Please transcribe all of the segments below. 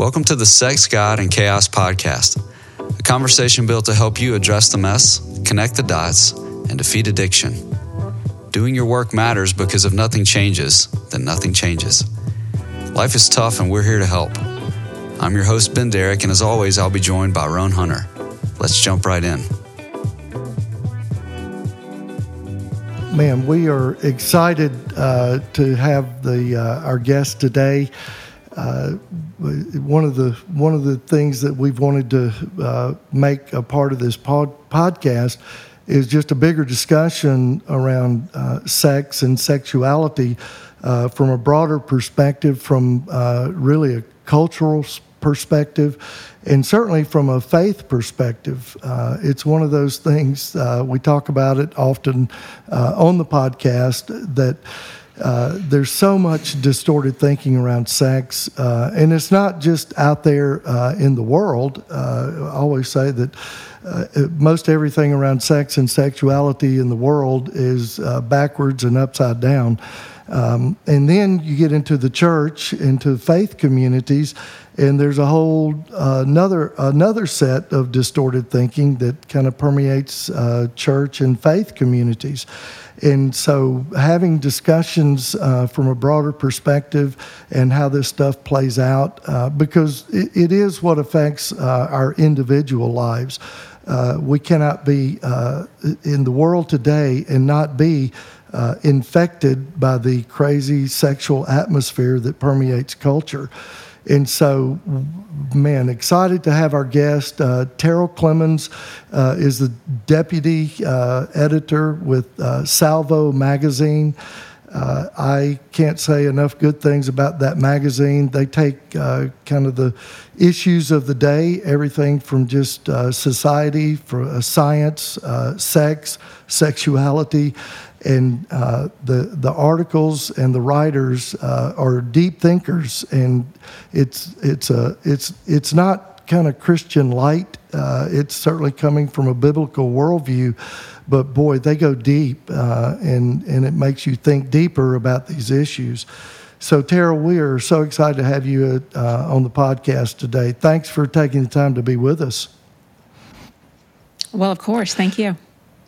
Welcome to the Sex, God, and Chaos podcast, a conversation built to help you address the mess, connect the dots, and defeat addiction. Doing your work matters because if nothing changes, then nothing changes. Life is tough, and we're here to help. I'm your host, Ben Derrick, and as always, I'll be joined by Roan Hunter. Let's jump right in. Man, we are excited uh, to have the uh, our guest today. Uh, one of the one of the things that we've wanted to uh, make a part of this pod, podcast is just a bigger discussion around uh, sex and sexuality uh, from a broader perspective, from uh, really a cultural perspective, and certainly from a faith perspective. Uh, it's one of those things we talk about it often on the podcast that. Uh, there's so much distorted thinking around sex, uh, and it's not just out there uh, in the world. Uh, I always say that uh, most everything around sex and sexuality in the world is backwards and upside down. Um, and then you get into the church, into faith communities, and there's a whole another another set of distorted thinking that kind of permeates church and faith communities. And so, having discussions uh, from a broader perspective and how this stuff plays out, uh, because it, it is what affects uh, our individual lives. Uh, we cannot be uh, in the world today and not be uh, infected by the crazy sexual atmosphere that permeates culture. And so, man, excited to have our guest. Uh, Terrell Clemmons uh, is the deputy uh, editor with uh, Salvo magazine. Uh, I can't say enough good things about that magazine. They take uh, kind of the issues of the day, everything from just society, for science, sex, sexuality, and uh, the the articles and the writers uh, are deep thinkers, and it's it's a it's it's not kind of Christian light. Uh, it's certainly coming from a biblical worldview, but boy, they go deep, uh, and and it makes you think deeper about these issues. So, Tara, we are so excited to have you uh, on the podcast today. Thanks for taking the time to be with us. Well, of course. Thank you.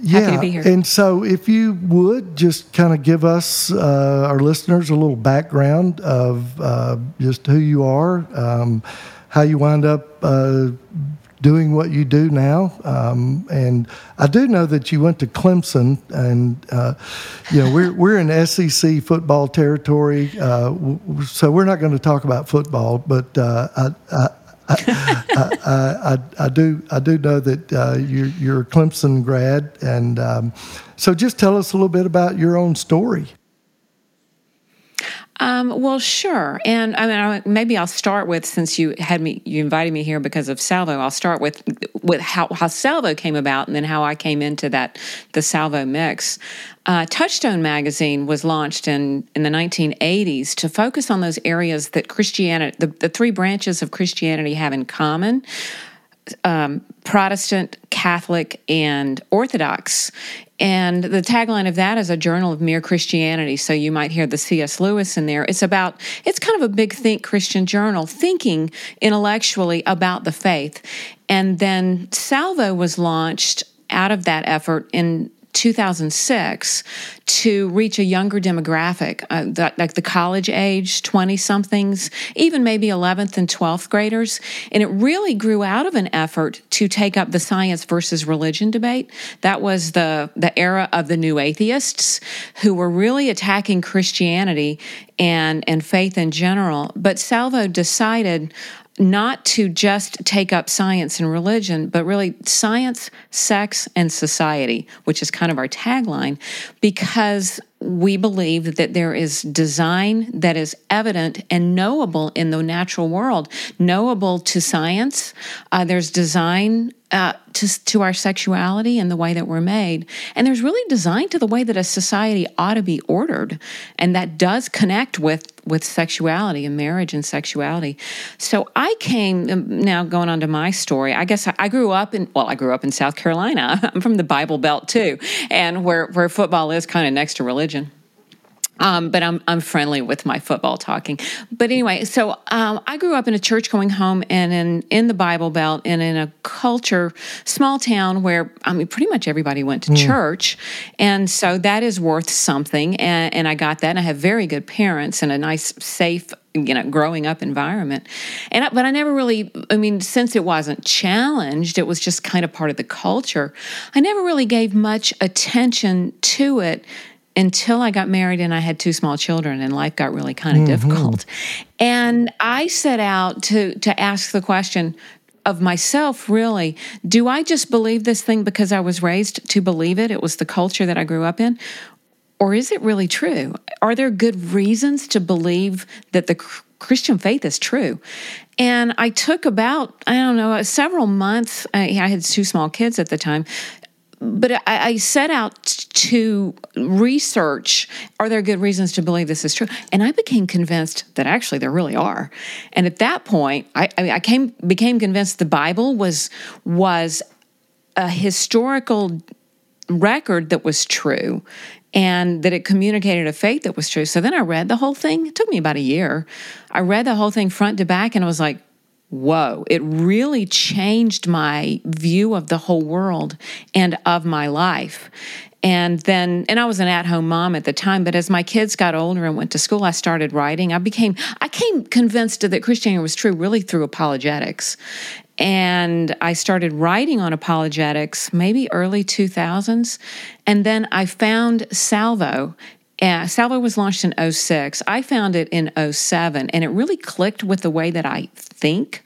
Yeah, Happy to be here. And so, if you would just kind of give us, uh, our listeners, a little background of uh, just who you are, um, how you wind up uh, doing what you do now. Um, and I do know that you went to Clemson, and uh, you know we're we're in SEC football territory, uh, so we're not going to talk about football. But uh, I, I I, I, I, do I do know that uh, you're, you're a Clemson grad, and um, so just tell us a little bit about your own story. Um, well, sure. And I mean, I, maybe I'll start with since you had me, you invited me here because of Salvo. I'll start with with how, how Salvo came about, and then how I came into that the Salvo mix. Uh, Touchstone magazine was launched in in the 1980s to focus on those areas that Christianity, the, the three branches of Christianity, have in common um, Protestant, Catholic, and Orthodox. And the tagline of that is a journal of mere Christianity. So you might hear the C.S. Lewis in there. It's about, it's kind of a big think Christian journal, thinking intellectually about the faith. And then Salvo was launched out of that effort in 2006 to reach a younger demographic, uh, the, like the college age, 20 somethings, even maybe 11th and 12th graders. And it really grew out of an effort to take up the science versus religion debate. That was the, the era of the new atheists who were really attacking Christianity and, and faith in general. But Salvo decided not to just take up science and religion, but really science, sex, and society, which is kind of our tagline, because we believe that there is design that is evident and knowable in the natural world, knowable to science. Uh, there's design uh, to, to our sexuality and the way that we're made. And there's really design to the way that a society ought to be ordered. And that does connect with, with sexuality and marriage and sexuality. So I came, um, now going on to my story, I guess I, I grew up in, well, I grew up in South Carolina. I'm from the Bible Belt too, and where, where football is kind of next to religion. Um, but I'm I'm friendly with my football talking. But anyway, so um, I grew up in a church going home and in in the Bible Belt and in a culture, small town where I mean pretty much everybody went to mm. church, and so that is worth something. And, and I got that. And I have very good parents and a nice, safe you know growing up environment and I, but i never really i mean since it wasn't challenged it was just kind of part of the culture i never really gave much attention to it until I got married and I had two small children and life got really kind of mm-hmm. difficult. And I set out to to ask the question of myself really, do I just believe this thing because I was raised to believe it? It was the culture that I grew up in. Or is it really true? Are there good reasons to believe that the Christian faith is true. And I took about, I don't know, several months. I, I, had two small kids at the time but I, I, set out to research are there good reasons to believe this is true? And i became convinced that actually there really are. And at that point i, I came became convinced the bible was was a historical record that was true and that it communicated a faith that was true. So then i read the whole thing. It took me about a year. I read the whole thing front to back and i was like whoa, it really changed my view of the whole world and of my life. And then, and I was an at home mom at the time, but as my kids got older and went to school, I started writing. I became, I came convinced that Christianity was true really through apologetics. And I started writing on apologetics maybe early 2000s. And then I found Salvo and Salvo was launched in 06. I found it in 07 and it really clicked with the way that I think.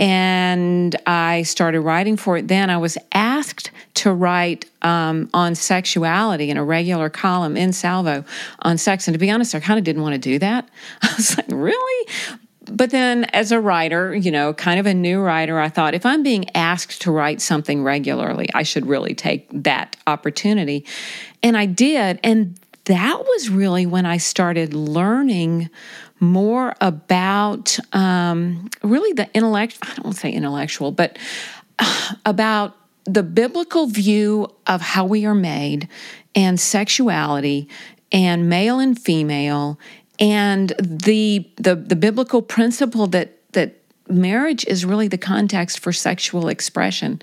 And I started writing for it then. I was asked to write um, on sexuality in a regular column in Salvo on sex. And to be honest, I kind of didn't want to do that. I was like, really? but then as a writer, you know, kind of a new writer, I thought if I'm being asked to write something regularly, I should really take that opportunity. And I did. And that was really when I started learning more about um, really the intellect. I don't want to say intellectual, but about the biblical view of how we are made and sexuality and male and female and the the the biblical principle that that marriage is really the context for sexual expression.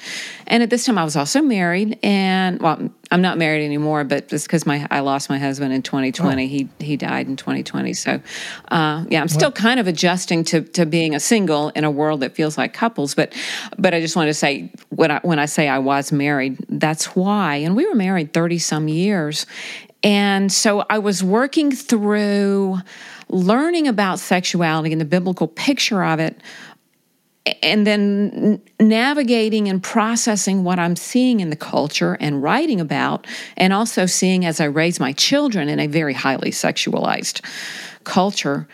And at this time, I was also married, and well, I'm not married anymore, but it's because my I lost my husband in 2020. Oh. He he died in 2020. So, uh, yeah, I'm still what? kind of adjusting to to being a single in a world that feels like couples. But but I just wanted to say when I when I say I was married, that's why. And we were married 30 some years, and so I was working through learning about sexuality and the biblical picture of it and then navigating and processing what I'm seeing in the culture and writing about, and also seeing as I raise my children in a very highly sexualized culture.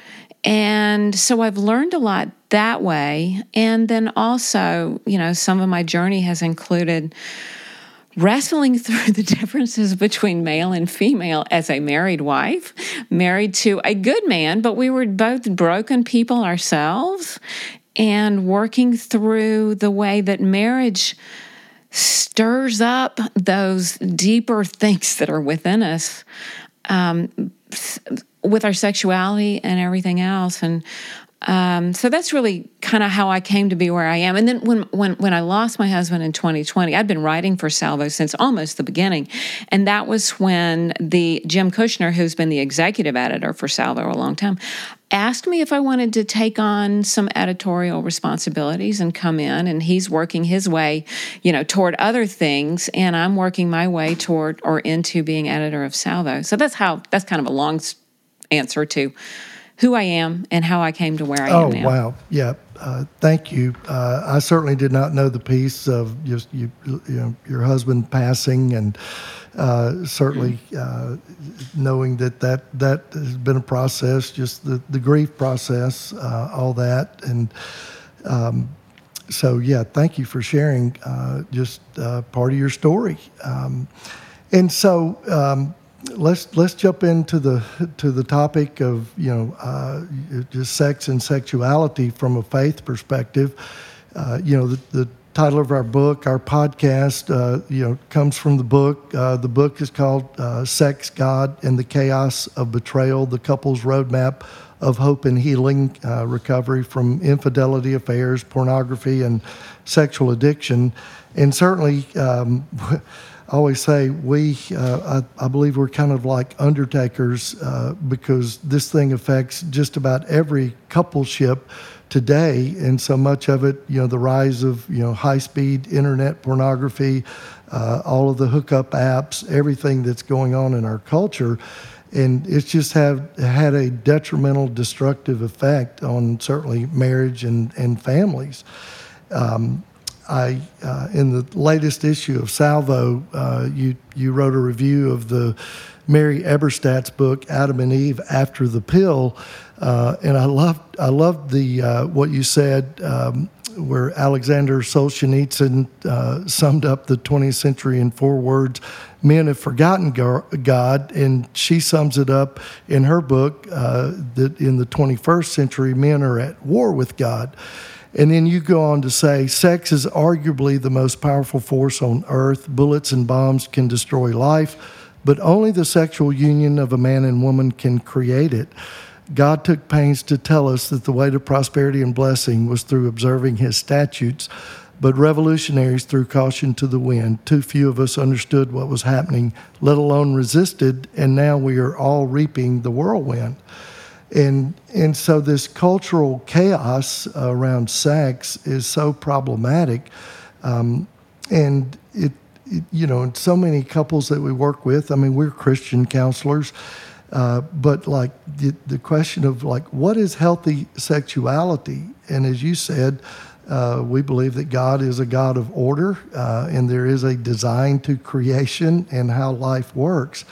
And so I've learned a lot that way. And then also, you know, some of my journey has included wrestling through the differences between male and female as a married wife, married to a good man, but we were both broken people ourselves and working through the way that marriage stirs up those deeper things that are within us um, with our sexuality and everything else. And um, so that's really kind of how I came to be where I am. And then when when when I lost my husband in 2020, I'd been writing for Salvo since almost the beginning, and that was when the Jim Kushiner, who's been the executive editor for Salvo a long time, asked me if I wanted to take on some editorial responsibilities and come in. And he's working his way, you know, toward other things, and I'm working my way toward or into being editor of Salvo. So that's how that's kind of a long answer to who I am and how I came to where I oh, am now. Oh, wow. Yeah. Uh, thank you. Uh, I certainly did not know the piece of just you, you know, your husband passing, and uh, certainly uh, knowing that, that that has been a process, just the, the grief process, uh, all that. And um, so, yeah, thank you for sharing uh, just part of your story. Um, and so, um, let's let's jump into the to the topic of you know uh, just sex and sexuality from a faith perspective. Uh, you know the, the, title of our book, our podcast, uh, you know, comes from the book. Uh, the book is called uh, "Sex, God, and the Chaos of Betrayal: The Couple's Roadmap of Hope and Healing, uh, Recovery from Infidelity Affairs, Pornography, and Sexual Addiction." And certainly, um, always say we, uh, I, I, believe we're kind of like undertakers uh, because this thing affects just about every coupleship today, and so much of it, you know, the rise of you know high-speed internet pornography, uh, all of the hookup apps, everything that's going on in our culture, and it's just have had a detrimental, destructive effect on certainly marriage and and families. Um, I, uh, in the latest issue of Salvo, uh, you you wrote a review of the Mary Eberstadt's book Adam and Eve After the Pill, uh, and I loved I loved the uh, what you said um, where Alexander Solzhenitsyn uh, summed up the 20th century in four words: "Men have forgotten God," and she sums it up in her book uh, that in the 21st century, men are at war with God. And then you go on to say, sex is arguably the most powerful force on earth. Bullets and bombs can destroy life, but only the sexual union of a man and woman can create it. God took pains to tell us that the way to prosperity and blessing was through observing his statutes, but revolutionaries threw caution to the wind. Too few of us understood what was happening, let alone resisted, and now we are all reaping the whirlwind. And, and so this cultural chaos around sex is so problematic. Um, and it, it, you know, so many couples that we work with, I mean, we're Christian counselors, uh, but like the, the question of like, what is healthy sexuality? And as you said, uh, we believe that God is a God of order uh, and there is a design to creation and how life works.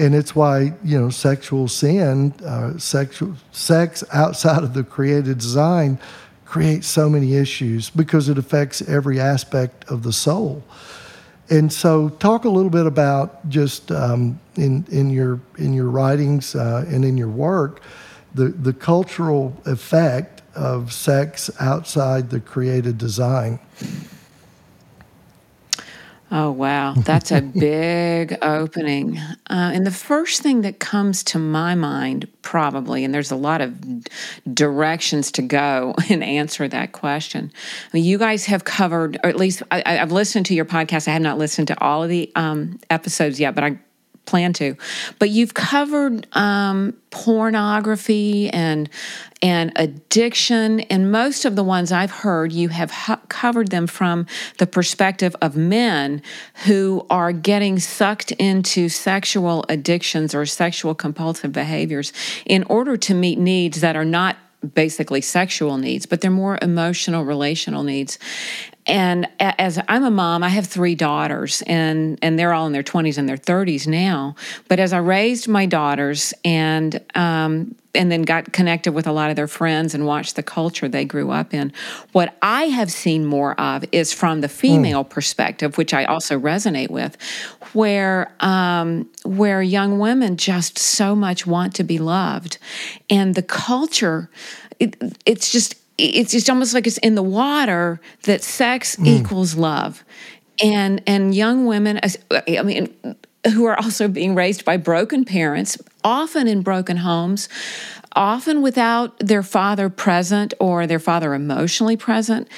And it's why, you know, sexual sin, uh, sexual, sex outside of the created design creates so many issues because it affects every aspect of the soul. And so, talk a little bit about just um, in in your in your writings uh, and in your work, the the cultural effect of sex outside the created design. Oh, wow. That's a big opening. Uh, and the first thing that comes to my mind, probably, and there's a lot of directions to go and answer that question. I mean, you guys have covered, or at least I, have listened to your podcast. I have not listened to all of the um, episodes yet, but I plan to. But you've covered um, pornography and and addiction, and most of the ones I've heard, you have covered them from the perspective of men who are getting sucked into sexual addictions or sexual compulsive behaviors in order to meet needs that are not basically sexual needs, but they're more emotional, relational needs and as I'm a mom, I have three daughters, and and they're all in their 20s and their 30s now. But as I raised my daughters and um, and then got connected with a lot of their friends and watched the culture they grew up in, what I have seen more of is from the female mm. perspective, which I also resonate with, where um, where young women just so much want to be loved, and the culture. It, it's just it's just almost like it's in the water that sex mm. equals love and and young women i mean who are also being raised by broken parents often in broken homes often without their father present or their father emotionally present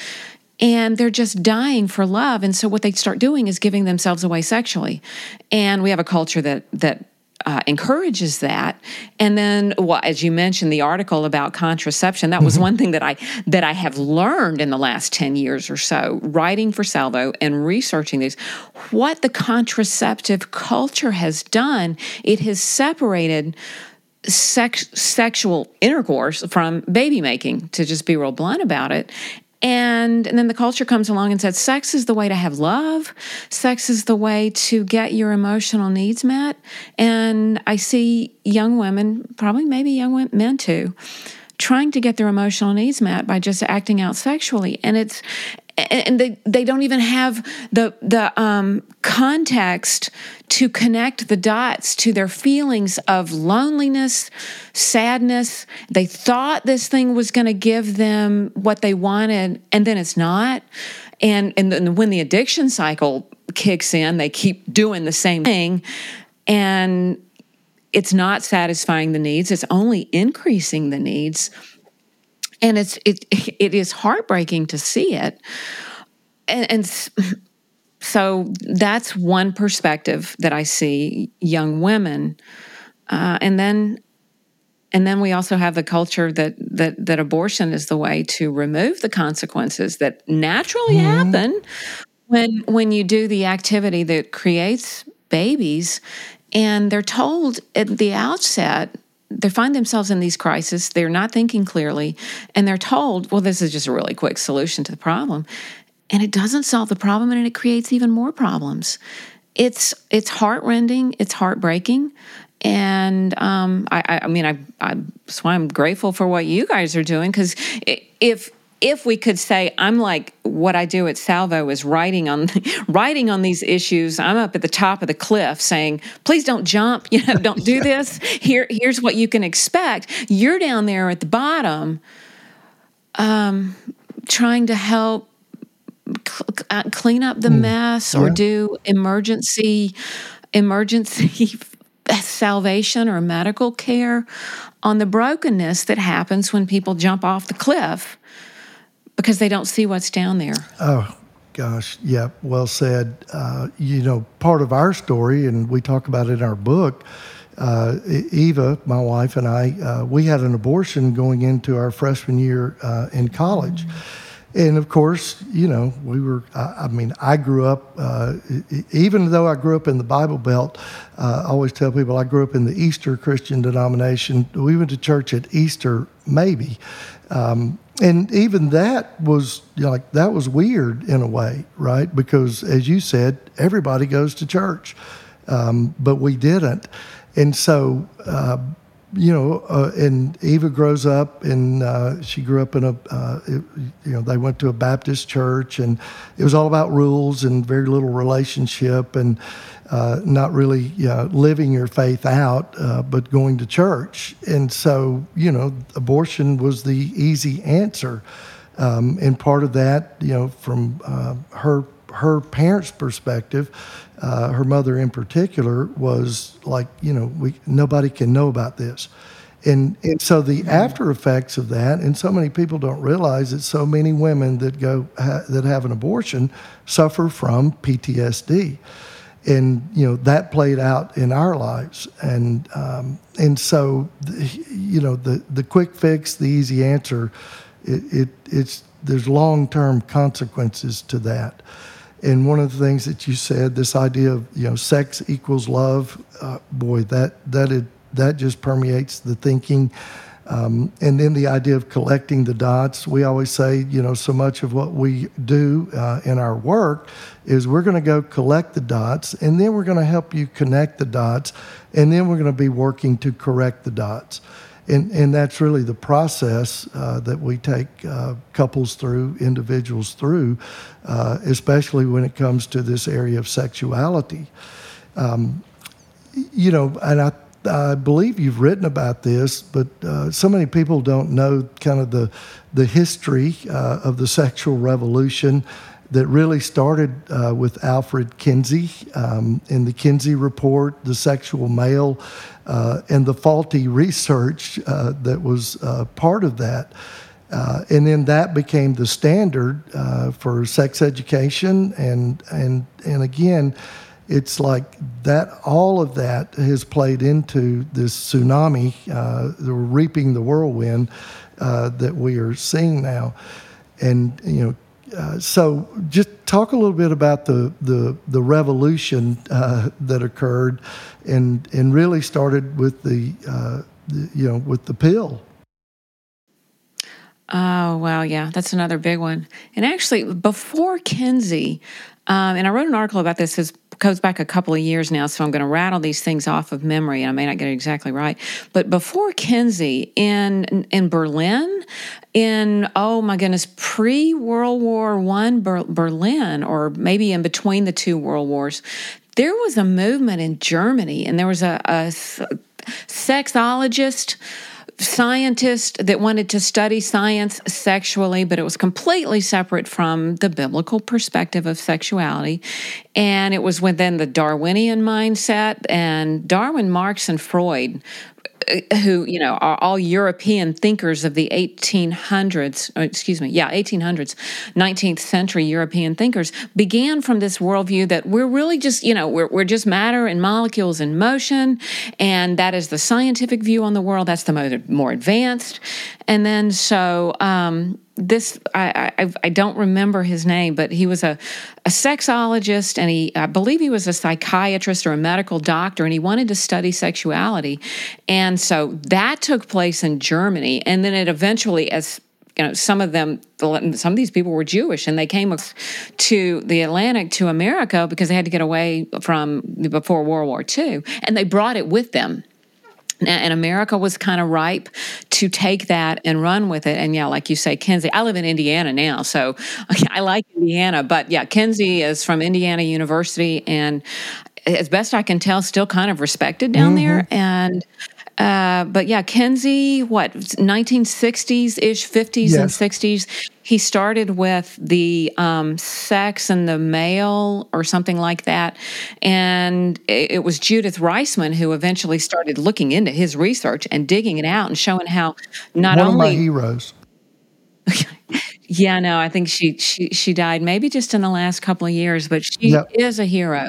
and they're just dying for love. And so what they start doing is giving themselves away sexually. And we have a culture that that uh, encourages that. And then, well, as you mentioned, the article about contraception, that was mm-hmm. one thing that I that I have learned in the last ten years or so, writing for Salvo and researching these. What the contraceptive culture has done, it has separated. Sex, sexual intercourse from baby making, to just be real blunt about it. And, and then the culture comes along and says sex is the way to have love. Sex is the way to get your emotional needs met. And I see young women, probably maybe young men too, trying to get their emotional needs met by just acting out sexually. And it's and they, they don't even have the the um, context to connect the dots to their feelings of loneliness, sadness. They thought this thing was going to give them what they wanted, and then it's not. and and then when the addiction cycle kicks in, they keep doing the same thing, and it's not satisfying the needs. It's only increasing the needs, and it's it it is heartbreaking to see it, and. and so that's one perspective that I see young women, uh, and then and then we also have the culture that that that abortion is the way to remove the consequences that naturally mm-hmm. happen when when you do the activity that creates babies and they're told at the outset they find themselves in these crises they're not thinking clearly and they're told well this is just a really quick solution to the problem and it doesn't solve the problem and it creates even more problems it's it's heartrending it's heartbreaking and um, I, I, mean, I, I, I'm grateful for what you guys are doing. Because if if we could say I'm like what I do at Salvo is writing on writing on these issues. I'm up at the top of the cliff saying, "Please don't jump. You know, don't do this. Here, here's what you can expect." You're down there at the bottom, um, trying to help uh, clean up the mm. mess or do emergency emergency salvation or medical care on the brokenness that happens when people jump off the cliff because they don't see what's down there. Oh, gosh. Yeah, well said. Uh, you know, part of our story, and we talk about it in our book. Uh, Eva, my wife, and I, uh, we had an abortion going into our freshman year uh, in college. Mm-hmm and of course, you know, we were, I, I mean, I grew up, uh, even though I grew up in the Bible Belt, uh, I always tell people I grew up in the Easter Christian denomination. We went to church at Easter, maybe. Um, and even that was like, that was weird in a way, right? Because as you said, everybody goes to church, um, but we didn't. And so, uh, you know, uh, and Eva grows up, and uh, she grew up in a, uh, it, you know, they went to a Baptist church, and it was all about rules and very little relationship, and uh, not really you know, living your faith out, uh, but going to church. And so, you know, abortion was the easy answer, um, and part of that, you know, from uh, her her parents' perspective, uh, her mother in particular, was like, you know, we nobody can know about this. And, and so the after effects of that, and so many people don't realize that so many women that go ha, that have an abortion suffer from PTSD, and you know that played out in our lives, and um, and so you know the the quick fix, the easy answer, it, it it's there's long term consequences to that. And one of the things that you said, this idea of you know sex equals love, uh, boy, that that it, that just permeates the thinking. Um, and then the idea of collecting the dots. We always say, you know, so much of what we do uh, in our work is we're going to go collect the dots, and then we're going to help you connect the dots, and then we're going to be working to correct the dots and, and that's really the process uh, that we take uh, couples through, individuals through, uh, especially when it comes to this area of sexuality. Um, you know, and I, I believe you've written about this, but uh, so many people don't know kind of the, the history uh, of the sexual revolution that really started uh, with Alfred Kinsey um, in the Kinsey Report, the sexual male, uh, and the faulty research uh, that was uh, part of that. And then that became the standard for sex education, and and and again, it's like that. All of that has played into this tsunami, the reaping the whirlwind that we are seeing now, and you know uh, so just talk a little bit about the the, the revolution uh, that occurred, and and really started with the, uh, the, you know with the pill. Oh wow, yeah, that's another big one. And actually, before Kinsey, um, and I wrote an article about this. It goes back a couple of years now, so I'm going to rattle these things off of memory, and I may not get it exactly right. But before Kinsey, in in Berlin, in oh my goodness, pre World War One Ber- Berlin, or maybe in between the two world wars, there was a movement in Germany, and there was a, a sexologist scientist that wanted to study science sexually, but it was completely separate from the biblical perspective of sexuality. And it was within the Darwinian mindset. And Darwin, Marx, and Freud who you know are all European thinkers of the 1800s, uh, excuse me, yeah, 1800s, 19th century European thinkers began from this worldview that we're really just you know we're we're just matter and molecules in motion, and that is the scientific view on the world. That's the more more advanced, and then so um, this I, I, I don't remember his name, but he was a, a sexologist, and he I believe he was a psychiatrist or a medical doctor, and he wanted to study sexuality, and so that took place in Germany, and then it eventually as you know some of them some of these people were jewish and they came to the atlantic to america because they had to get away from before world war ii and they brought it with them and America was kind of ripe to take that and run with it. And yeah, like you say, Kinsey, I live in Indiana now, so I like Indiana. But yeah, Kinsey is from Indiana University, and as best I can tell, still kind of respected down mm-hmm. there. And uh, but yeah, Kinsey, what 1960s ish, 50s yes. and 60s. He started with the um, sex and the male, or something like that, and it, was Judith Reisman who eventually started looking into his research and digging it out and showing how not One only of my heroes. Yeah, no, I think she she she died maybe just in the last couple of years, but she yep. is a hero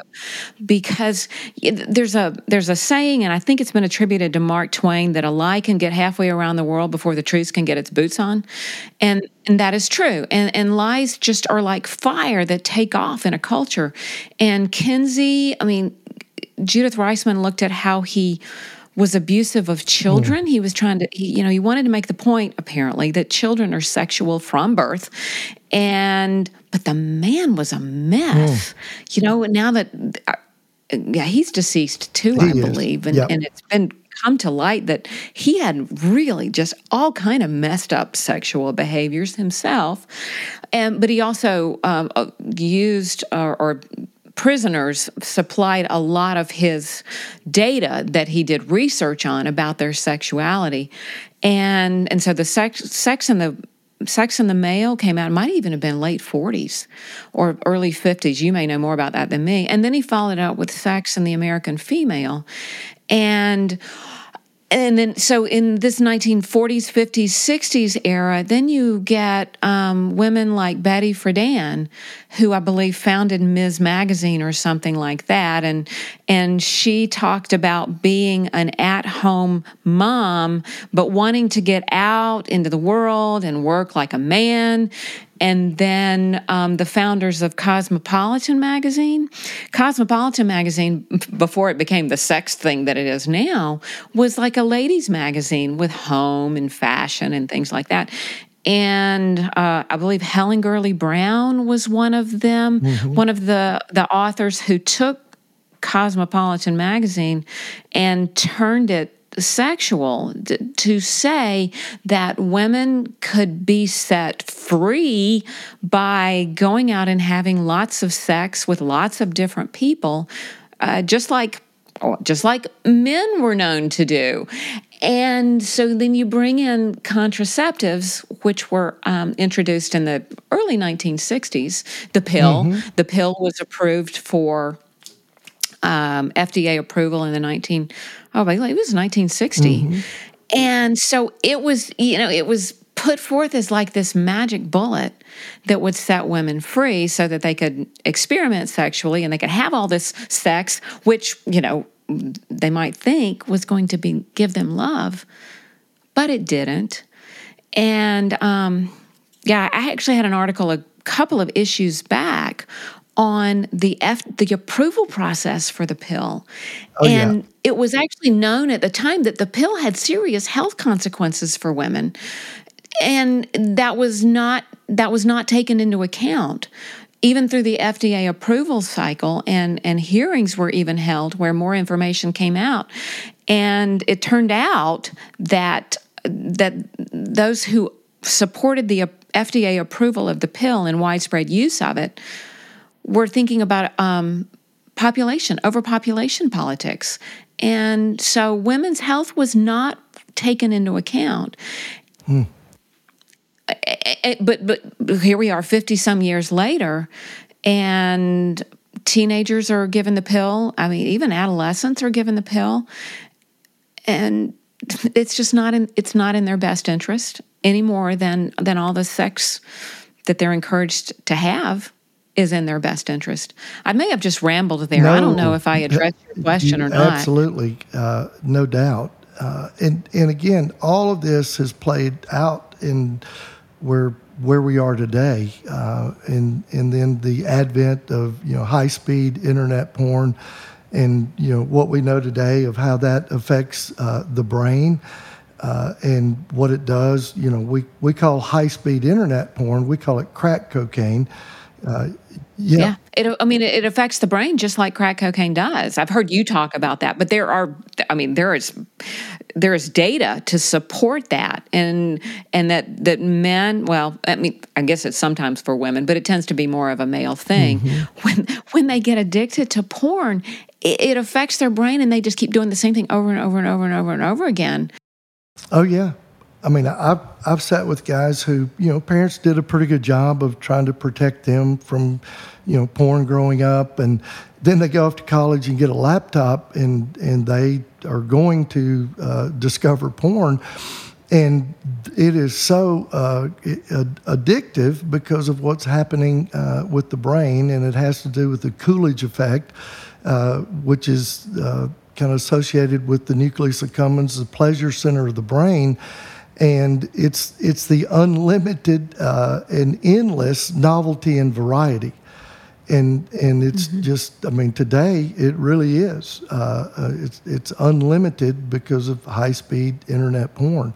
because there's a there's a saying, and I think it's been attributed to Mark Twain that a lie can get halfway around the world before the truth can get its boots on, and and that is true. And and lies just are like fire that take off in a culture. And Kinsey, I mean, Judith Reisman looked at how he was abusive of children. Mm. He was trying to, he, you know, he wanted to make the point, apparently, that children are sexual from birth. And, but the man was a mess. Mm. You know, now that, uh, yeah, he's deceased too, he I believe. And, yep. and it's been come to light that he had really just all kind of messed up sexual behaviors himself and but he also um, uh, used or, or prisoners supplied a lot of his data that he did research on about their sexuality and and so the sex sex in the Sex in the Male came out, it might even have been late 40s or early 50s. You may know more about that than me. And then he followed up with Sex in the American Female. And and then so in this 1940s 50s 60s era then you get um, women like betty friedan who i believe founded ms magazine or something like that and and she talked about being an at-home mom but wanting to get out into the world and work like a man and then um, the founders of Cosmopolitan magazine. Cosmopolitan magazine, before it became the sex thing that it is now, was like a ladies' magazine with home and fashion and things like that. And uh, I believe Helen Gurley Brown was one of them, mm-hmm. one of the the authors who took Cosmopolitan magazine and turned it sexual to say that women could be set free by going out and having lots of sex with lots of different people, uh, just like just like men were known to do. And so then you bring in contraceptives, which were um, introduced in the early 1960s. The pill, mm-hmm. the pill was approved for um, FDA approval in the 19 oh, it was 1960. Mm-hmm. And so it was, you know, it was put forth as like this magic bullet that would set women free so that they could experiment sexually and they could have all this sex, which, you know, they might think was going to be give them love, but it didn't. And um, yeah, I actually had an article a couple of issues back on the F, the approval process for the pill. Oh, and yeah. it was actually known at the time that the pill had serious health consequences for women. And that was not that was not taken into account. Even through the FDA approval cycle and, and hearings were even held where more information came out. And it turned out that that those who supported the FDA approval of the pill and widespread use of it we're thinking about um, population, overpopulation politics. And so women's health was not taken into account. Hmm. But but here we are, fifty some years later, and teenagers are given the pill. I mean, even adolescents are given the pill, and it's just not in it's not in their best interest any more than than all the sex that they're encouraged to have is in their best interest. I may have just rambled there. No, I don't know if I addressed your question or not. Absolutely, uh, no doubt. Uh, and and again, all of this has played out in where where we are today, uh, and and then the advent of you know high speed internet porn, and you know what we know today of how that affects uh, the brain. Uh, and what it does, you know, we, we call high speed internet porn, we call it crack cocaine. Yeah. yeah. It, I mean, it affects the brain just like crack cocaine does. I've heard you talk about that, but there are, I mean, there is, there is data to support that, and and that that men, well, I mean, I guess it's sometimes for women, but it tends to be more of a male thing. Mm-hmm. When when they get addicted to porn, it, it affects their brain, and they just keep doing the same thing over and over and over and over and over again. Oh yeah, I mean, I've I've sat with guys who you know parents did a pretty good job of trying to protect them from, you know, porn growing up, and then they go off to college and get a laptop, and and they are going to uh, discover porn, and it is so uh, addictive because of what's happening uh, with the brain, and it has to do with the Coolidge effect, uh, which is uh, kind of associated with the nucleus accumbens, the pleasure center of the brain and it's it's the unlimited uh, and endless novelty and variety, and and it's mm-hmm. just I mean today it really is uh, uh, it's it's unlimited because of high speed internet porn,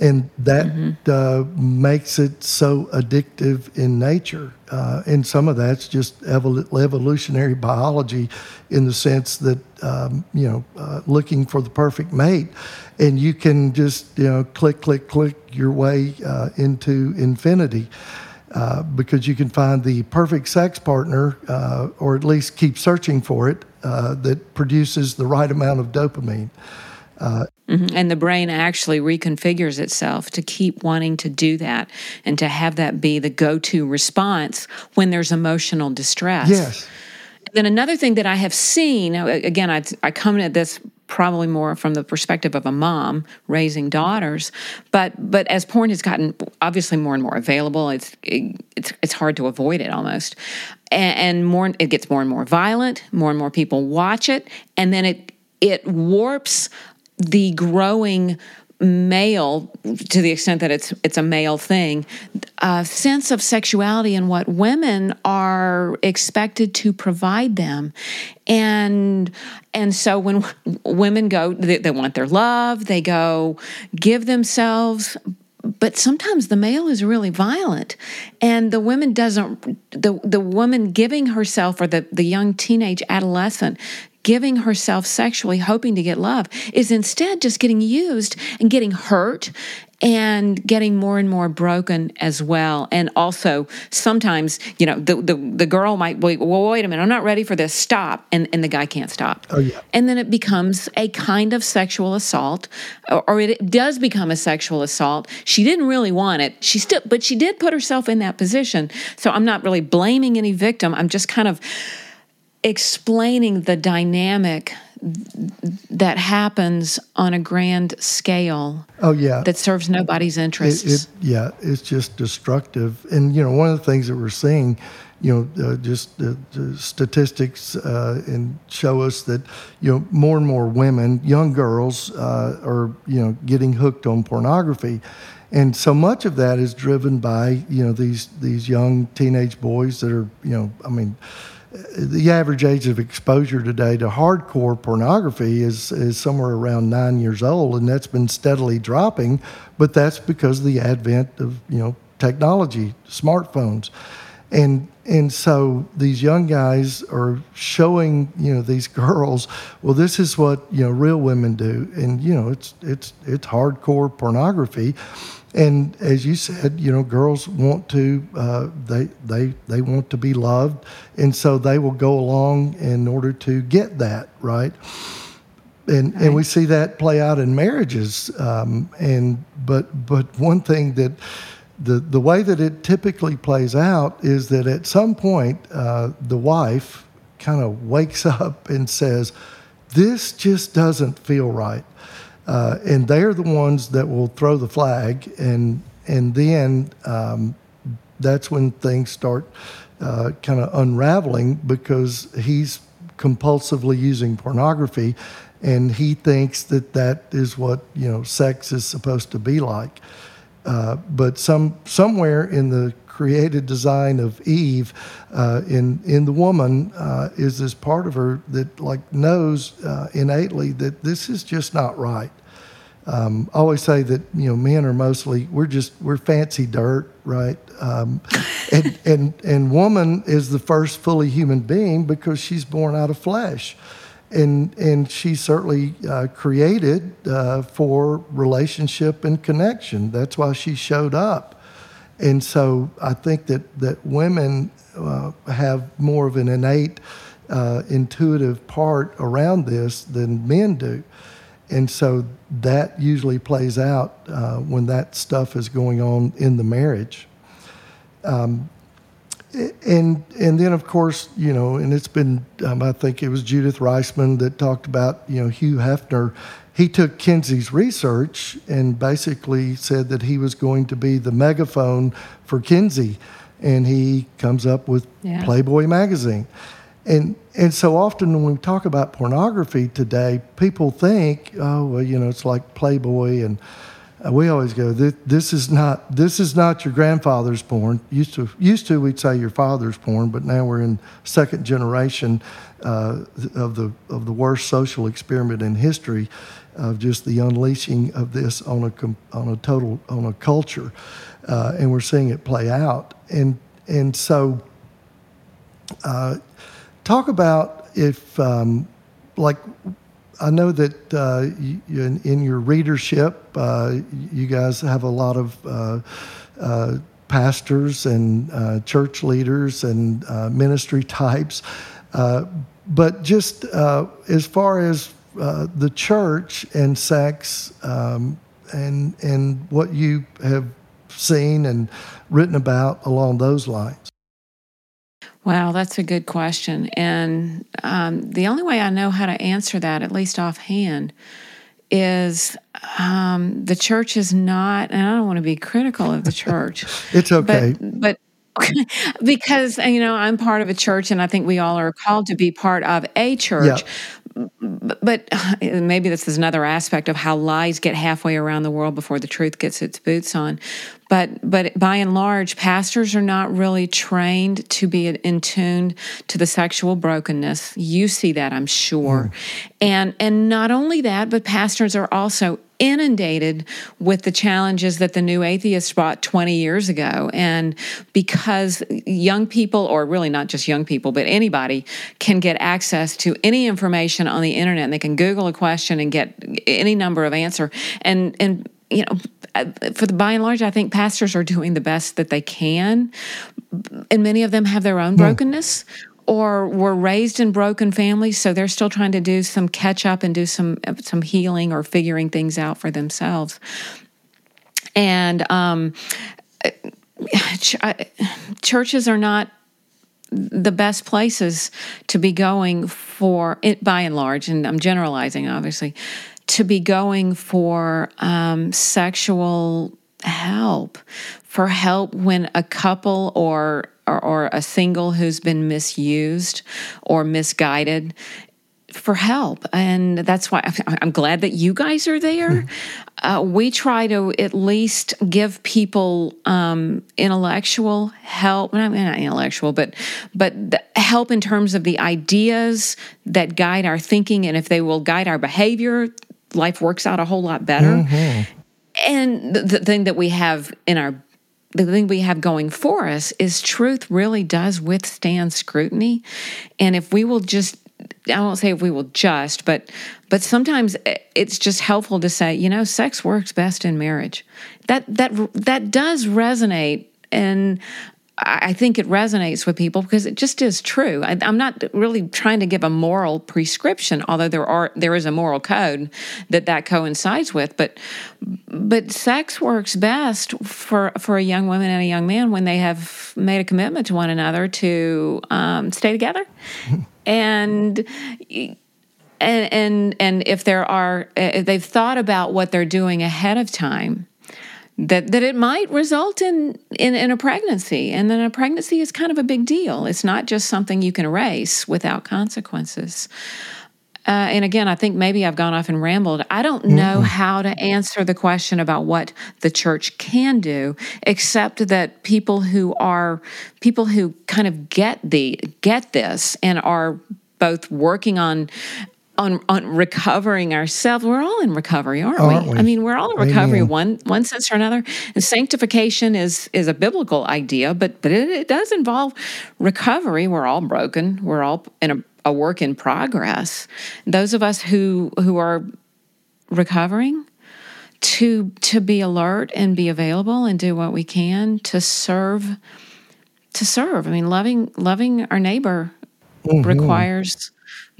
and that mm-hmm. uh, makes it so addictive in nature. Uh, and some of that's just evol- evolutionary biology, in the sense that um, you know, uh, looking for the perfect mate, and you can just you know click, click, click your way uh, into infinity. Uh, because you can find the perfect sex partner, uh, or at least keep searching for it, that produces the right amount of dopamine. Mm-hmm. And the brain actually reconfigures itself to keep wanting to do that and to have that be the go to response when there's emotional distress. Yes. Then another thing that I have seen, again, I, I come at this probably more from the perspective of a mom raising daughters but but as porn has gotten obviously more and more available it's it, it's it's hard to avoid it almost. And, and more it gets more and more violent more and more people watch it and then it it warps the growing male to the extent that it's it's a male thing a sense of sexuality and what women are expected to provide them. And and so when women go they, they want their love they go give themselves but sometimes the male is really violent. And the woman doesn't the the woman giving herself or the the young teenage adolescent giving herself sexually, hoping to get love, is instead just getting used and getting hurt and getting more and more broken as well. And also, sometimes, you know, the, the, the girl might, wait, well, wait a minute, I'm not ready for this, stop. And, and the guy can't stop. Oh, yeah. And then it becomes a kind of sexual assault, or, or it does become a sexual assault. She didn't really want it. She still, but she did put herself in that position. So I'm not really blaming any victim. I'm just kind of, explaining the dynamic that happens on a grand scale. Oh yeah, that serves nobody's interests. It, it, yeah, it's just destructive. And you know, one of the things that we're seeing, you know, uh, just uh, statistics uh, and show us that you know more and more women, young girls, uh, are you know getting hooked on pornography. And so much of that is driven by you know these these young teenage boys that are you know I mean the average age of exposure today to hardcore pornography is, is somewhere around nine years old, and that's been steadily dropping. But that's because of the advent of you know technology, smartphones, and and so these young guys are showing you know these girls, well, this is what you know real women do, and you know it's it's it's hardcore pornography and as you said, you know, girls want to uh, they they they want to be loved, and so they will go along in order to get that right. and right. and we see that play out in marriages. Um, and but but one thing that the the way that it typically plays out is that at some point uh, the wife kind of wakes up and says, "This just doesn't feel right," uh, and they're the ones that will throw the flag, and and then um, that's when things start uh, kind of unraveling because he's compulsively using pornography and he thinks that that is what you know sex is supposed to be like. Uh, but some somewhere in the created design of Eve uh, in in the woman uh, is this part of her that like knows uh, innately that this is just not right um, I always say that you know men are mostly we're just we're fancy dirt, right? Um, and and and woman is the first fully human being because she's born out of flesh, and and she's certainly uh, created uh, for relationship and connection. That's why she showed up, and so I think that that women uh, have more of an innate, uh, intuitive part around this than men do. And so that usually plays out uh, when that stuff is going on in the marriage. Um, and and then of course you know and it's been um, I think it was Judith Reisman that talked about you know Hugh Hefner he took Kinsey's research and basically said that he was going to be the megaphone for Kinsey and he comes up with yeah. Playboy magazine and and so often when we talk about pornography today, people think, oh well, you know, it's like Playboy, and uh, we always go, this, this is not this is not your grandfather's porn. Used to used to we'd say your father's porn, but now we're in second generation uh, of the of the worst social experiment in history, of just the unleashing of this on a on a total on a culture, uh, and we're seeing it play out, and and so. Uh, Talk about if, um, like, I know that uh, in, in, your readership, uh, you guys have a lot of uh, uh pastors and church leaders and ministry types. but just as far as the church and sex um, and, and what you have seen and written about along those lines. Wow, that's a good question. And um, the only way I know how to answer that, at least offhand, is um, the church is not, and I don't want to be critical of the church. it's okay. But, but because you know I'm part of a church, and I think we all are called to be part of a church. Yeah but maybe this is another aspect of how lies get halfway around the world before the truth gets its boots on. But but by and large, pastors are not really trained to be in tune to the sexual brokenness. You see that, I'm sure. Mm. And and not only that, but pastors are also inundated with the challenges that the new atheist brought 20 years ago. And because young people, or really not just young people, but anybody can get access to any information on the internet and they can Google a question and get any number of answer. And, and, you know, for the by and large, I think pastors are doing the best that they can. And many of them have their own hmm. brokenness or were raised in broken families, so they're still trying to do some catch up and do some some healing or figuring things out for themselves. And um, ch- churches are not the best places to be going for it by and large, and I'm generalizing, obviously, to be going for um, sexual help, for help when a couple or or, or a single who's been misused or misguided for help. And that's why I'm glad that you guys are there. Uh, we try to at least give people um, intellectual help. I mean, not intellectual, but but help in terms of the ideas that guide our thinking, and if they will guide our behavior, life works out a whole lot better. Mm-hmm. And the, the thing that we have in our the thing we have going for us is truth really does withstand scrutiny. And if we will just I won't say if we will just, but but sometimes it's just helpful to say, you know, sex works best in marriage. That that that does resonate and I think it resonates with people because it just is true. I, am not really trying to give a moral prescription, although there are there is a moral code that that coincides with. But but sex works best for for a young woman and a young man when they have made a commitment to one another to um, stay together, and and and and if there are if they've thought about what they're doing ahead of time that that it might result in, in in a pregnancy and then a pregnancy is kind of a big deal it's not just something you can erase without consequences uh, and again, I think maybe I've gone off and rambled. I don't know mm-hmm. how to answer the question about what the church can do, except that people who are people who kind of get the get this and are both working on on on recovering ourselves. We're all in recovery, aren't, aren't we? we? I mean, we're all in recovery Amen. one one sense or another. And sanctification is is a biblical idea, but but it, it does involve recovery. We're all broken. We're all in a, a work in progress. Those of us who who are recovering to to be alert and be available and do what we can to serve to serve. I mean, loving loving our neighbor mm-hmm. requires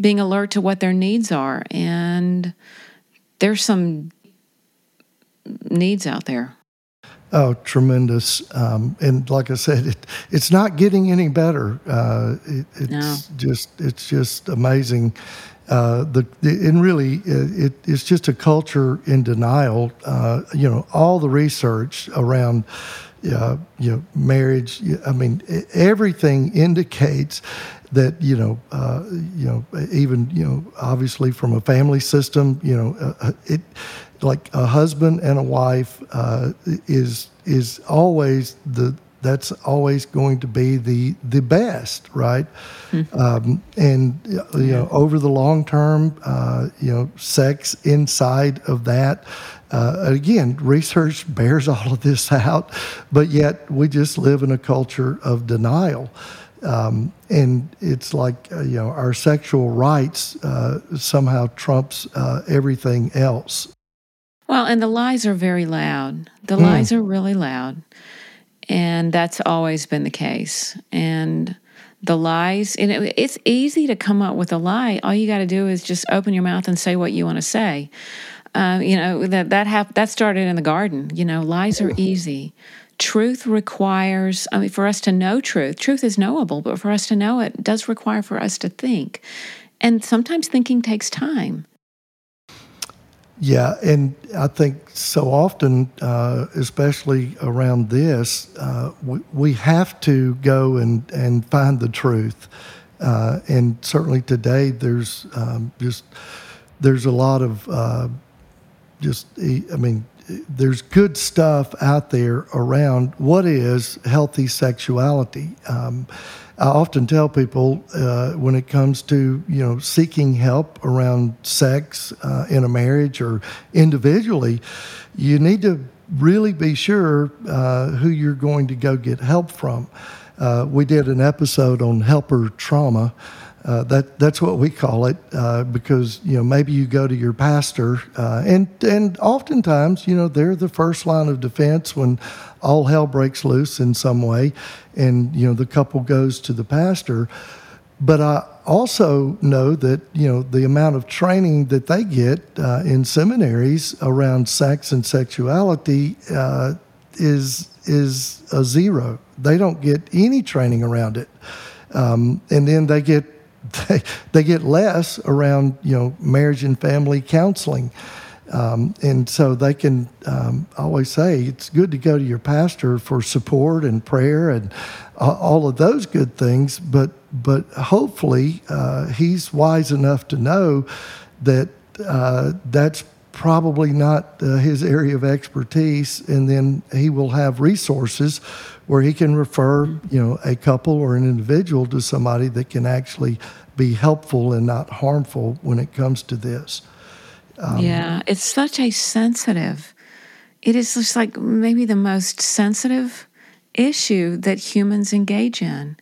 being alert to what their needs are. And there's some needs out there. Oh, tremendous! Um, and like I said, it, it's not getting any better. Uh, it, it's no. just it's just amazing. Uh, the, and really, it, it's just a culture in denial. Uh, you know, all the research around uh, you know marriage. I mean, everything indicates that you know, uh, you know, even you know, obviously from a family system, you know, uh, uh, it like a husband and a wife uh, is is always the that's always going to be the the best, right? Mm-hmm. Um, and you know, over the long term, uh, you know, sex inside of that. Uh, again, research bears all of this out, but yet we just live in a culture of denial. Um, and it's like uh, you know our sexual rights uh, somehow trumps uh, everything else. Well, and the lies are very loud. The mm. lies are really loud, and that's always been the case. And the lies, and it, it's easy to come up with a lie. All you got to do is just open your mouth and say what you want to say. Uh, you know that that hap- that started in the garden. You know, lies are easy truth requires i mean for us to know truth truth is knowable but for us to know it does require for us to think. And sometimes thinking takes time. Yeah and i think so often uh, especially around this uh, we, we have to go and, and find the truth. Uh, and certainly today there's um, just there's a lot of uh, just i mean there's good stuff out there around what is healthy sexuality. Um, I often tell people uh, when it comes to you know seeking help around sex uh, in a marriage or individually, you need to really be sure uh, who you're going to go get help from. Uh, we did an episode on helper trauma. Uh, that that's what we call it uh, because you know maybe you go to your pastor uh, and and oftentimes you know they're the first line of defense when all hell breaks loose in some way, and you know the couple goes to the pastor. But I also know that you know the amount of training that they get uh, in seminaries around sex and sexuality uh, is is a zero. They don't get any training around it. Um, and then they get they, they get less around you know marriage and family counseling. Um, and so they can um, always say it's good to go to your pastor for support and prayer and uh, all of those good things. But but hopefully uh, he's wise enough to know that uh, that's probably not uh, his area of expertise, and then he will have resources where he can refer, you know, a couple or an individual to somebody that can actually be helpful and not harmful when it comes to this. Um, yeah, it's such a sensitive. It is just like maybe the most sensitive issue that humans engage in.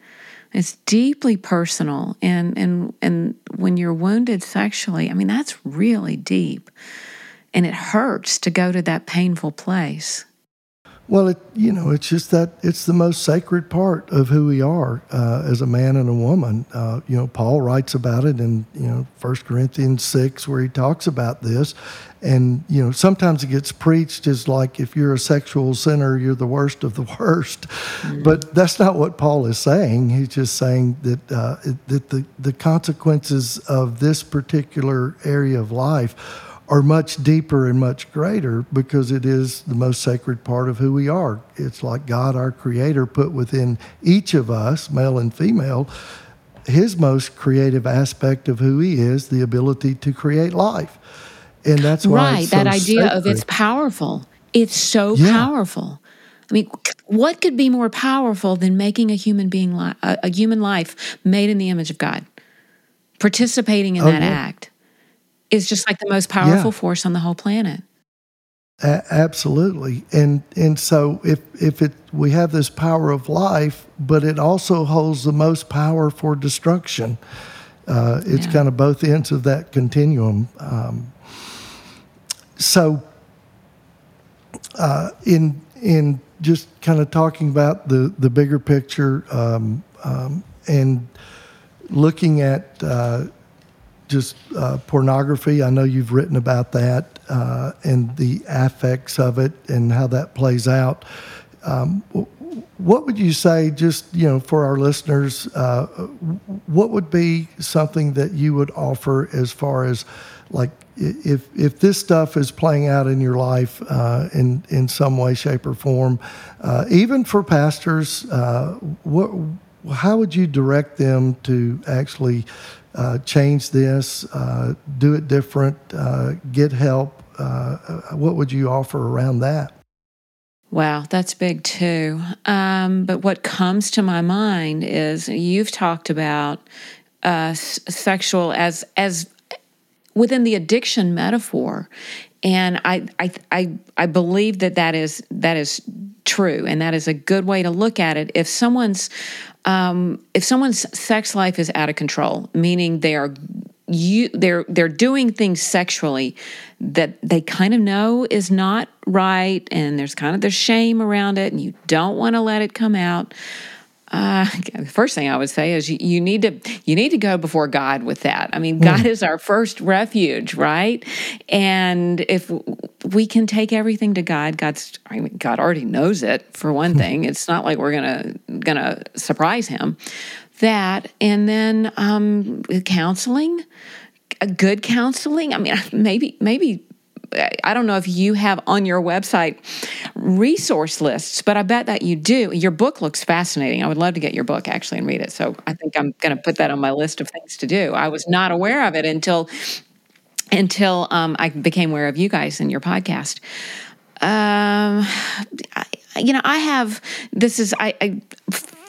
It's deeply personal, and and and when you're wounded sexually, I mean that's really deep and it hurts to go to that painful place. Well, it, you know, it's just that it's the most sacred part of who we are uh, as a man and a woman. Uh, you know, Paul writes about it in you know First Corinthians six, where he talks about this, and you know sometimes it gets preached as like if you're a sexual sinner, you're the worst of the worst, mm-hmm. but that's not what Paul is saying. He's just saying that uh, that the the consequences of this particular area of life are much deeper and much greater because it is the most sacred part of who we are. It's like God, our Creator, put within each of us, male and female, his most creative aspect of who he is, the ability to create life. And that's why right that idea sacred. of it's powerful. It's so yeah. powerful. I mean, what could be more powerful than making a human being li- a, a, human life made in the image of God, participating in oh, that yeah. act? Is just like the most powerful yeah. force on the whole planet. A- absolutely, and and so if if it we have this power of life, but it also holds the most power for destruction. Uh, it's yeah. kind of both ends of that continuum. Um, so, uh, in in just kind of talking about the the bigger picture um, um, and looking at uh, just uh, pornography. I know you've written about that uh, and the affects of it and how that plays out. Um, what would you say, just you know, for our listeners, uh, what would be something that you would offer as far as like if if this stuff is playing out in your life uh, in in some way, shape, or form, uh, even for pastors, uh, what how would you direct them to actually uh, change this, uh, do it different, uh, get help? Uh, uh, what would you offer around that? Wow, that's big too. Um, but what comes to my mind is you've talked about uh, sexual as as within the addiction metaphor, and I, I I I believe that that is that is true, and that is a good way to look at it. If someone's um, if someone's sex life is out of control, meaning they are you they're they're doing things sexually that they kind of know is not right and there's kind of the shame around it and you don't want to let it come out uh, the first thing I would say is you, you, need to you need to go before God with that. I mean, God mm. is our first refuge, right? And if we can take everything to God, God's I mean, God already knows it for one hmm. thing. it's not like we're gonna gonna surprise Him. That and then um, counseling, good counseling. I mean, maybe maybe I don't know if you have on your website resource lists, but I bet that you do. Your book looks fascinating. I would love to get your book actually and read it. So I think I'm going to put that on my list of things to do. I was not aware of it until until um, I became aware of you guys and your podcast. Um, I, you know, I have this is I, I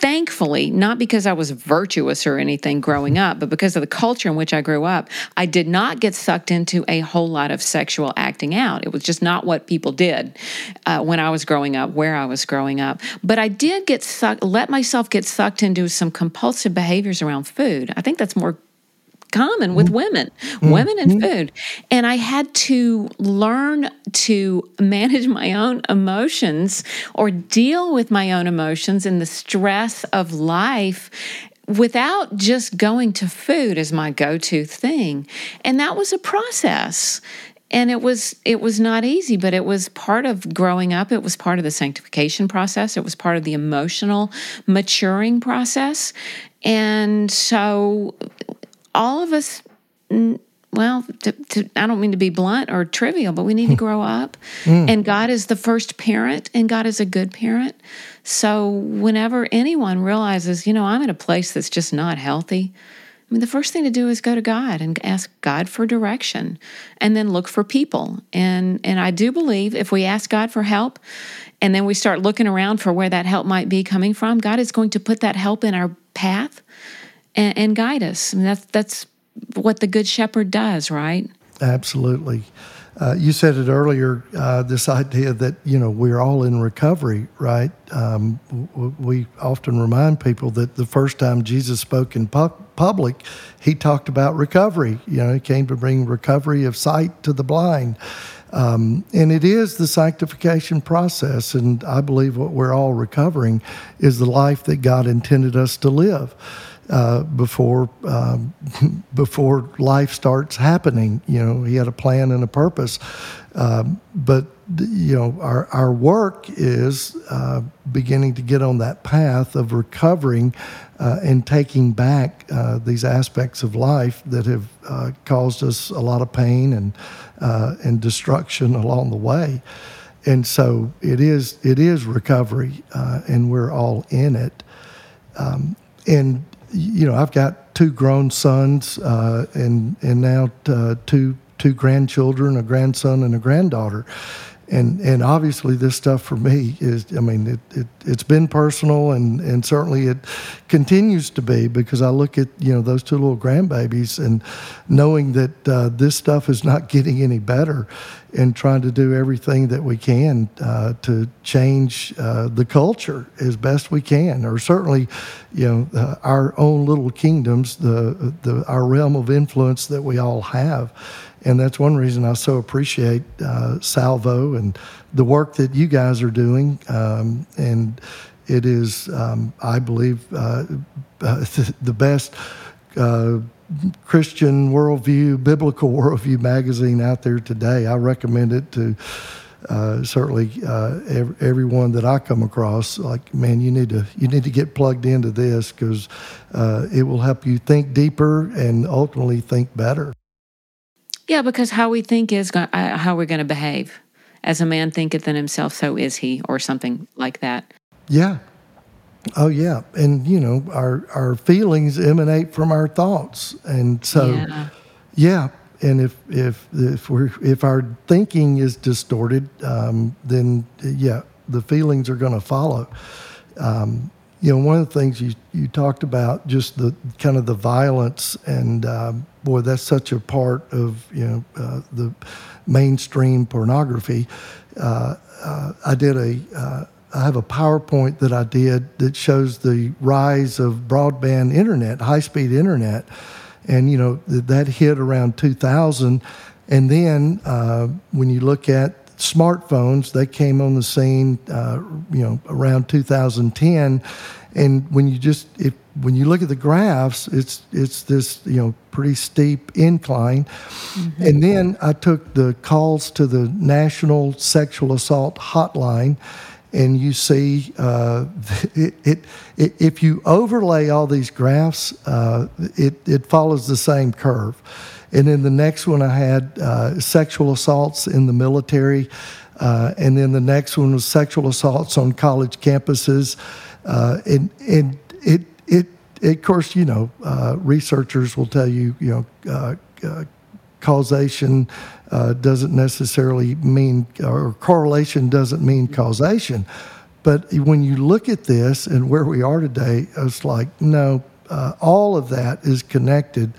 thankfully, not because I was virtuous or anything growing up, but because of the culture in which I grew up, I did not get sucked into a whole lot of sexual acting out. It was just not what people did uh, when I was growing up, where I was growing up. But I did get sucked, let myself get sucked into some compulsive behaviors around food. I think that's more common with mm-hmm. women, mm-hmm. women and food. And I had to learn to manage my own emotions or deal with my own emotions and the stress of life without just going to food as my go-to thing. And that was a process and it was it was not easy but it was part of growing up it was part of the sanctification process it was part of the emotional maturing process and so all of us well, to, to, I don't mean to be blunt or trivial, but we need to grow up. Mm. And God is the first parent, and God is a good parent. So, whenever anyone realizes, you know, I'm in a place that's just not healthy, I mean, the first thing to do is go to God and ask God for direction, and then look for people. And and I do believe if we ask God for help, and then we start looking around for where that help might be coming from, God is going to put that help in our path and, and guide us. I mean, that's that's what the good shepherd does, right? Absolutely. Uh, you said it earlier. Uh, this idea that you know we're all in recovery, right? Um, w- we often remind people that the first time Jesus spoke in pu- public, he talked about recovery. You know, he came to bring recovery of sight to the blind. Um, and it is the sanctification process. And I believe what we're all recovering is the life that God intended us to live. Uh, before um, before life starts happening. You know, he had a plan and a purpose. Um, but you know, our our work is uh, beginning to get on that path of recovering uh, and taking back uh, these aspects of life that have uh, caused us a lot of pain and and destruction along the way. And so it is it is recovery, and we're all in it. Um, and you know, I've got two grown sons uh, and and now uh, two two grandchildren, a grandson and a granddaughter, and and obviously this stuff for me is I mean it, it it's been personal and and certainly it continues to be because I look at you know those two little grandbabies and knowing that uh, this stuff is not getting any better and trying to do everything that we can uh, to change uh, the culture as best we can or certainly you know uh, our own little kingdoms the the our realm of influence that we all have and that's one reason I so appreciate uh, Salvo and the work that you guys are doing. Um, and it is, um, I believe, uh, the best uh, Christian worldview, biblical worldview magazine out there today. I recommend it to. Uh, certainly, uh, every, everyone that I come across, like man, you need to you need to get plugged into this because uh, it will help you think deeper and ultimately think better. Yeah, because how we think is go- uh, how we're going to behave. As a man thinketh in himself, so is he, or something like that. Yeah. Oh yeah, and you know our our feelings emanate from our thoughts, and so Yeah. yeah. And if if if we are if our thinking is distorted, um, then yeah, the feelings are going to follow. Um, you know, one of the things you, you talked about, just the kind of the violence, and um, boy, that's such a part of you know uh, the mainstream pornography. Uh, uh, I did a uh, I have a PowerPoint that I did that shows the rise of broadband internet, high speed internet, and you know that hit around 2000, and then uh, when you look at smartphones, they came on the scene, uh, you know, around 2010. And when you just if when you look at the graphs, it's it's this you know pretty steep incline. Mm-hmm. And then I took the calls to the National Sexual Assault Hotline, and you see uh, it, it, it, if you overlay all these graphs, uh, it it follows the same curve. And then the next one I had uh, sexual assaults in the military. Uh, and then the next one was sexual assaults on college campuses. Uh, and and it, it, it, of course, you know, uh, researchers will tell you, you know, uh, uh, causation doesn't necessarily mean, or correlation doesn't mean causation. But when you look at this and where we are today, it's like, no, all of that is connected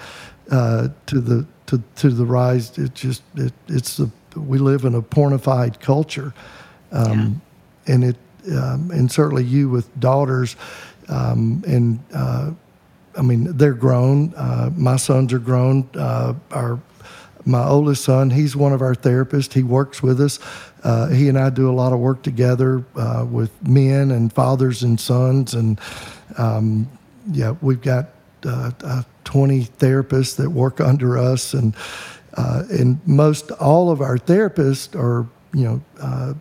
uh, to the to, to the rise. It just it, it's the we live in a pornified culture, um, yeah. and it um, and certainly you with daughters, um, and uh, I mean they're grown. Uh, my sons are grown. Uh, our my oldest son, he's one of our therapists. He works with us. Uh, he and I do a lot of work together uh, with men and fathers and sons, and um, yeah, we've got uh, 20 therapists that work under us, and uh, and most all of our therapists are you know uh,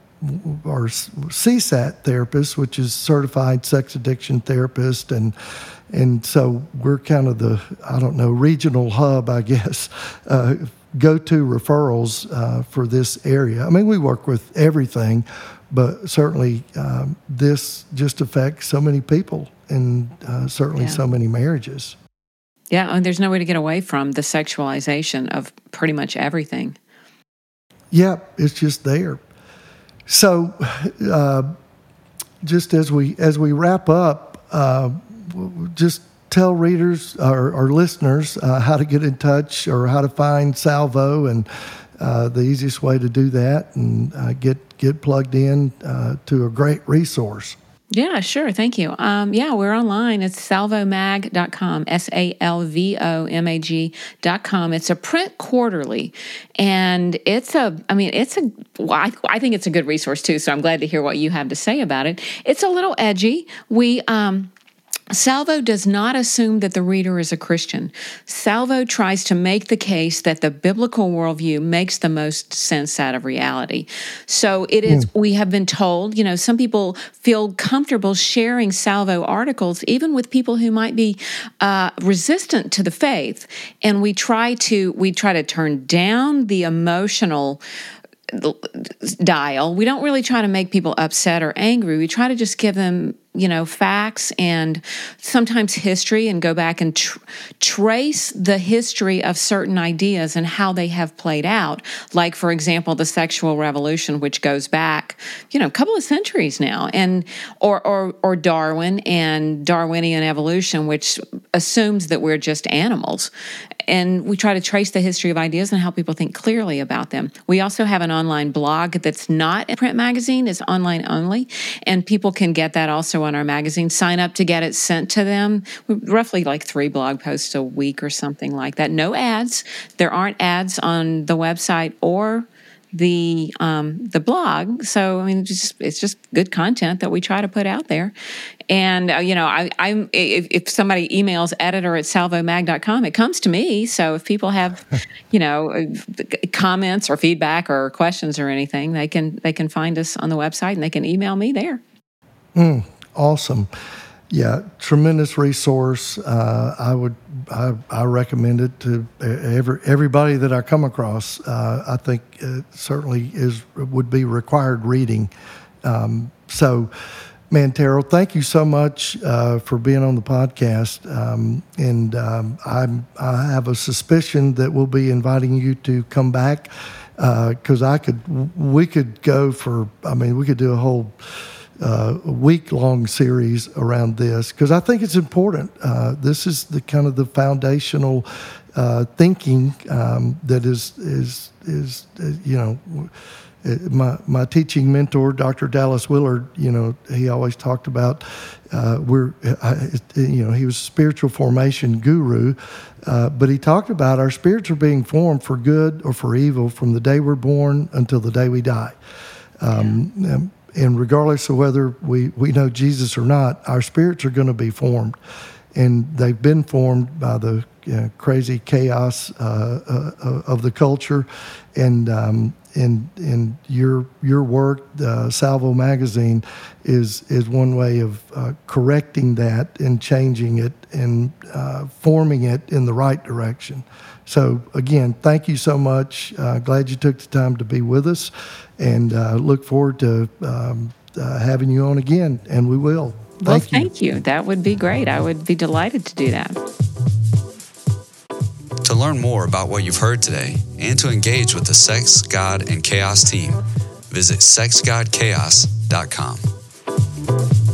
are CSAT therapists, which is certified sex addiction therapist, and and so we're kind of the I don't know regional hub, I guess. Uh, go to referrals uh, for this area. I mean, we work with everything, but certainly um, this just affects so many people and uh, certainly yeah. so many marriages. Yeah, and there's no way to get away from the sexualization of pretty much everything. Yeah, it's just there. So, uh, just as we as we wrap up, uh, just tell readers or, or listeners uh, how to get in touch or how to find Salvo and uh, the easiest way to do that and uh, get get plugged in uh, to a great resource. Yeah, sure. Thank you. Um, yeah, we're online. It's salvomag.com, S A L V O M A G.com. It's a print quarterly. And it's a, I mean, it's a, well, I, I think it's a good resource too. So I'm glad to hear what you have to say about it. It's a little edgy. We, um, Salvo does not assume that the reader is a Christian. Salvo tries to make the case that the biblical worldview makes the most sense out of reality. So it is, mm. we have been told, you know, some people feel comfortable sharing Salvo articles, even with people who might be uh, resistant to the faith. And we try to, we try to turn down the emotional dial. We don't really try to make people upset or angry. We try to just give them you know, facts and sometimes history and go back and tr- trace the history of certain ideas and how they have played out. Like, for example, the sexual revolution, which goes back, you know, a couple of centuries now, and or or, or Darwin and Darwinian evolution, which assumes that we're just animals. And we try to trace the history of ideas and help people think clearly about them. We also have an online blog that's not a print magazine, it's online only, and people can get that also on our magazine, sign up to get it sent to them. Roughly like three blog posts a week or something like that. No ads. There aren't ads on the website or the um, the blog. So I mean, it's just it's just good content that we try to put out there. And uh, you know, I, I'm if, if, somebody emails editor at salvomag.com, it comes to me. So if people have, you know, uh, comments or feedback or questions or anything, they can they can find us on the website and they can email me there. Mm, awesome. Yeah, tremendous resource. Uh, I would, I, I, recommend it to every everybody that I come across. Uh, I think it certainly is would be required reading. Um, so, man, Terrell, thank you so much uh, for being on the podcast. Um, and um, I'm, I have a suspicion that we'll be inviting you to come back because uh, I could, we could go for. I mean, we could do a whole uh, week long series around this because I think it's important. Uh, this is the kind of the foundational uh, thinking um, that is is is uh, you know uh, my my teaching mentor Dr. Dallas Willard. You know he always talked about uh, we're you know he was a spiritual formation guru. but he talked about our spirits are being formed for good or for evil from the day we're born until the day we die. Um, yeah. And regardless of whether we, we know Jesus or not, our spirits are going to be formed. And they've been formed by the you know, crazy chaos uh, uh, uh, of the culture. And, um, and, and your, your work, uh, Salvo Magazine, is, is one way of uh, correcting that and changing it and uh, forming it in the right direction. So, again, thank you so much. glad you took the time to be with us and uh, look forward to um, uh, having you on again, and we will. Thank well, you. thank you. That would be great. I would be delighted to do that. To learn more about what you've heard today and to engage with the Sex, God, and Chaos team, visit sexgodchaos.com.